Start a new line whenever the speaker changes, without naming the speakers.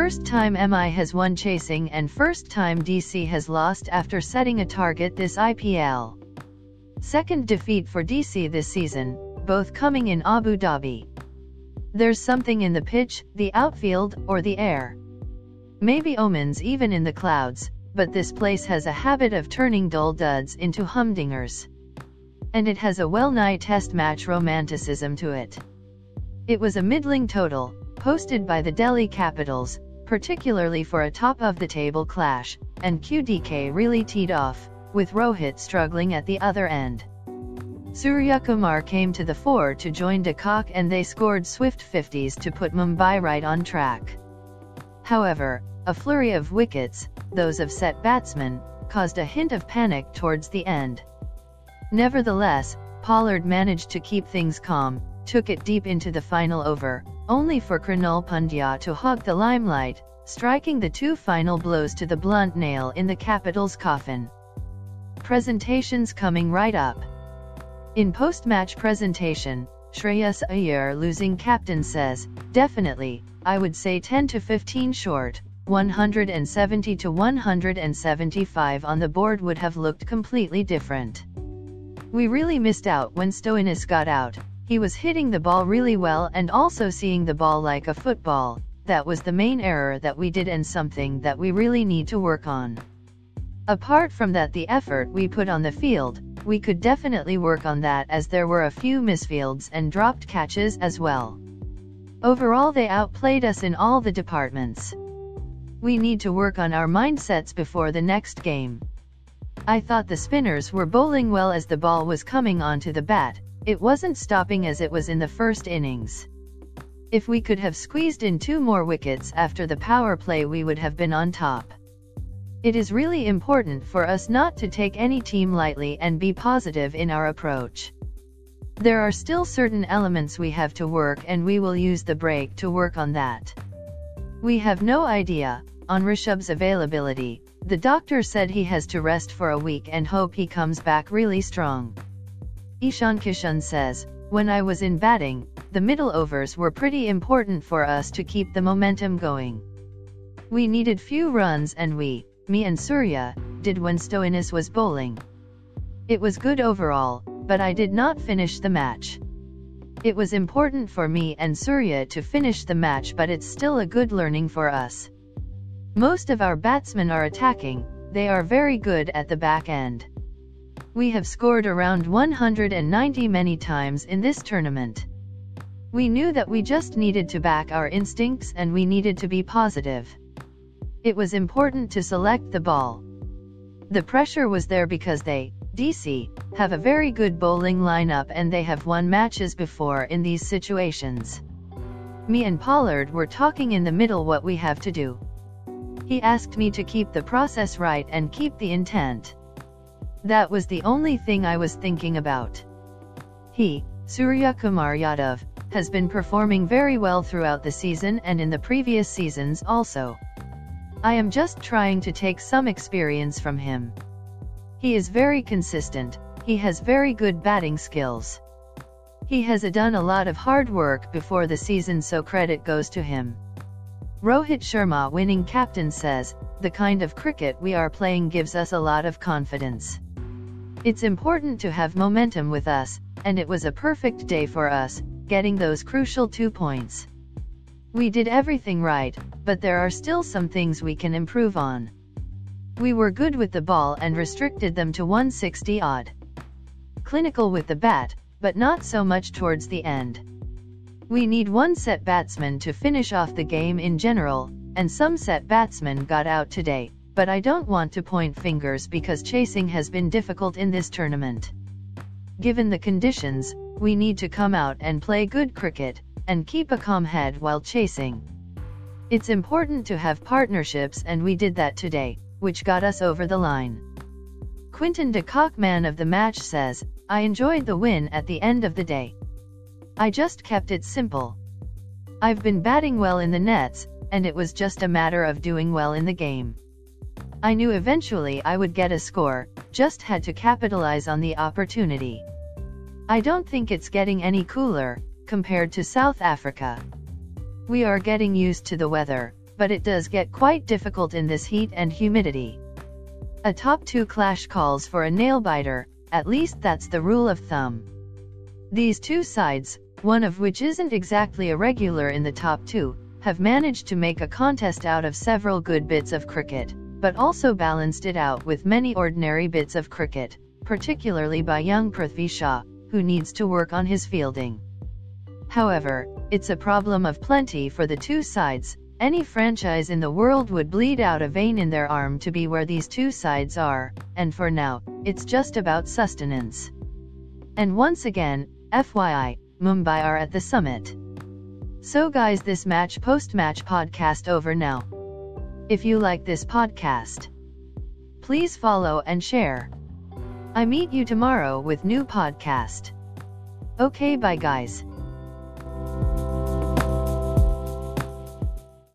First time MI has won chasing and first time DC has lost after setting a target this IPL. Second defeat for DC this season, both coming in Abu Dhabi. There's something in the pitch, the outfield, or the air. Maybe omens even in the clouds, but this place has a habit of turning dull duds into humdingers. And it has a well-nigh test match romanticism to it. It was a middling total, posted by the Delhi Capitals, particularly for a top-of-the-table clash, and QDK really teed off, with Rohit struggling at the other end. Suryakumar came to the fore to join de Kock and they scored swift 50s to put Mumbai right on track. However, a flurry of wickets, those of set batsmen, caused a hint of panic towards the end. Nevertheless, Pollard managed to keep things calm, took it deep into the final over, only for Krunal Pandya to hog the limelight, striking the two final blows to the blunt nail in the capital's coffin. Presentations coming right up. In post-match presentation, Shreyas Iyer losing captain says, definitely, I would say 10 to 15 short, 170 to 175 on the board would have looked completely different. We really missed out when Stoinis got out, he was hitting the ball really well and also seeing the ball like a football, that was the main error that we did and something that we really need to work on. Apart from that the effort we put on the field, we could definitely work on that as there were a few misfields and dropped catches as well. Overall they outplayed us in all the departments. We need to work on our mindsets before the next game. I thought the spinners were bowling well as the ball was coming onto the bat, it wasn't stopping as it was in the first innings. If we could have squeezed in two more wickets after the power play we would have been on top. It is really important for us not to take any team lightly and be positive in our approach. There are still certain elements we have to work and we will use the break to work on that. We have no idea, on Rishabh's availability, the doctor said he has to rest for a week and hope he comes back really strong. Ishan Kishan says, when I was in batting, the middle overs were pretty important for us to keep the momentum going. We needed few runs and we, me and Surya, did when Stoinis was bowling. It was good overall, but I did not finish the match. It was important for me and Surya to finish the match but it's still a good learning for us. Most of our batsmen are attacking, they are very good at the back end. We have scored around 190 many times in this tournament. We knew that we just needed to back our instincts and we needed to be positive. It was important to select the ball. The pressure was there because they, DC, have a very good bowling lineup and they have won matches before in these situations. Me and Pollard were talking in the middle what we have to do. He asked me to keep the process right and keep the intent. That was the only thing I was thinking about. He, Surya Kumar Yadav, has been performing very well throughout the season and in the previous seasons also. I am just trying to take some experience from him. He is very consistent, he has very good batting skills. He has done a lot of hard work before the season so credit goes to him. Rohit Sharma winning captain says, the kind of cricket we are playing gives us a lot of confidence. It's important to have momentum with us, and it was a perfect day for us, getting those crucial two points. We did everything right, but there are still some things we can improve on. We were good with the ball and restricted them to 160 odd. Clinical with the bat, but not so much towards the end. We need one set batsman to finish off the game in general, and some set batsmen got out today, but I don't want to point fingers because chasing has been difficult in this tournament. Given the conditions, we need to come out and play good cricket, and keep a calm head while chasing. It's important to have partnerships and we did that today, which got us over the line. Quinton de Kock man of the match says, I enjoyed the win at the end of the day. I just kept it simple. I've been batting well in the nets, and it was just a matter of doing well in the game. I knew eventually I would get a score, just had to capitalize on the opportunity. I don't think it's getting any cooler, compared to South Africa. We are getting used to the weather, but it does get quite difficult in this heat and humidity. A top 2 clash calls for a nail biter, at least that's the rule of thumb. These two sides, one of which isn't exactly a regular in the top 2, have managed to make a contest out of several good bits of cricket, but also balanced it out with many ordinary bits of cricket, particularly by young Prithvi Shaw, who needs to work on his fielding. However, it's a problem of plenty for the two sides, any franchise in the world would bleed out a vein in their arm to be where these two sides are, and for now, it's just about sustenance. And once again, FYI, Mumbai are at the summit. So guys this match post-match podcast over now. If you like this podcast, please follow and share. I meet you tomorrow with new podcast. Okay bye guys.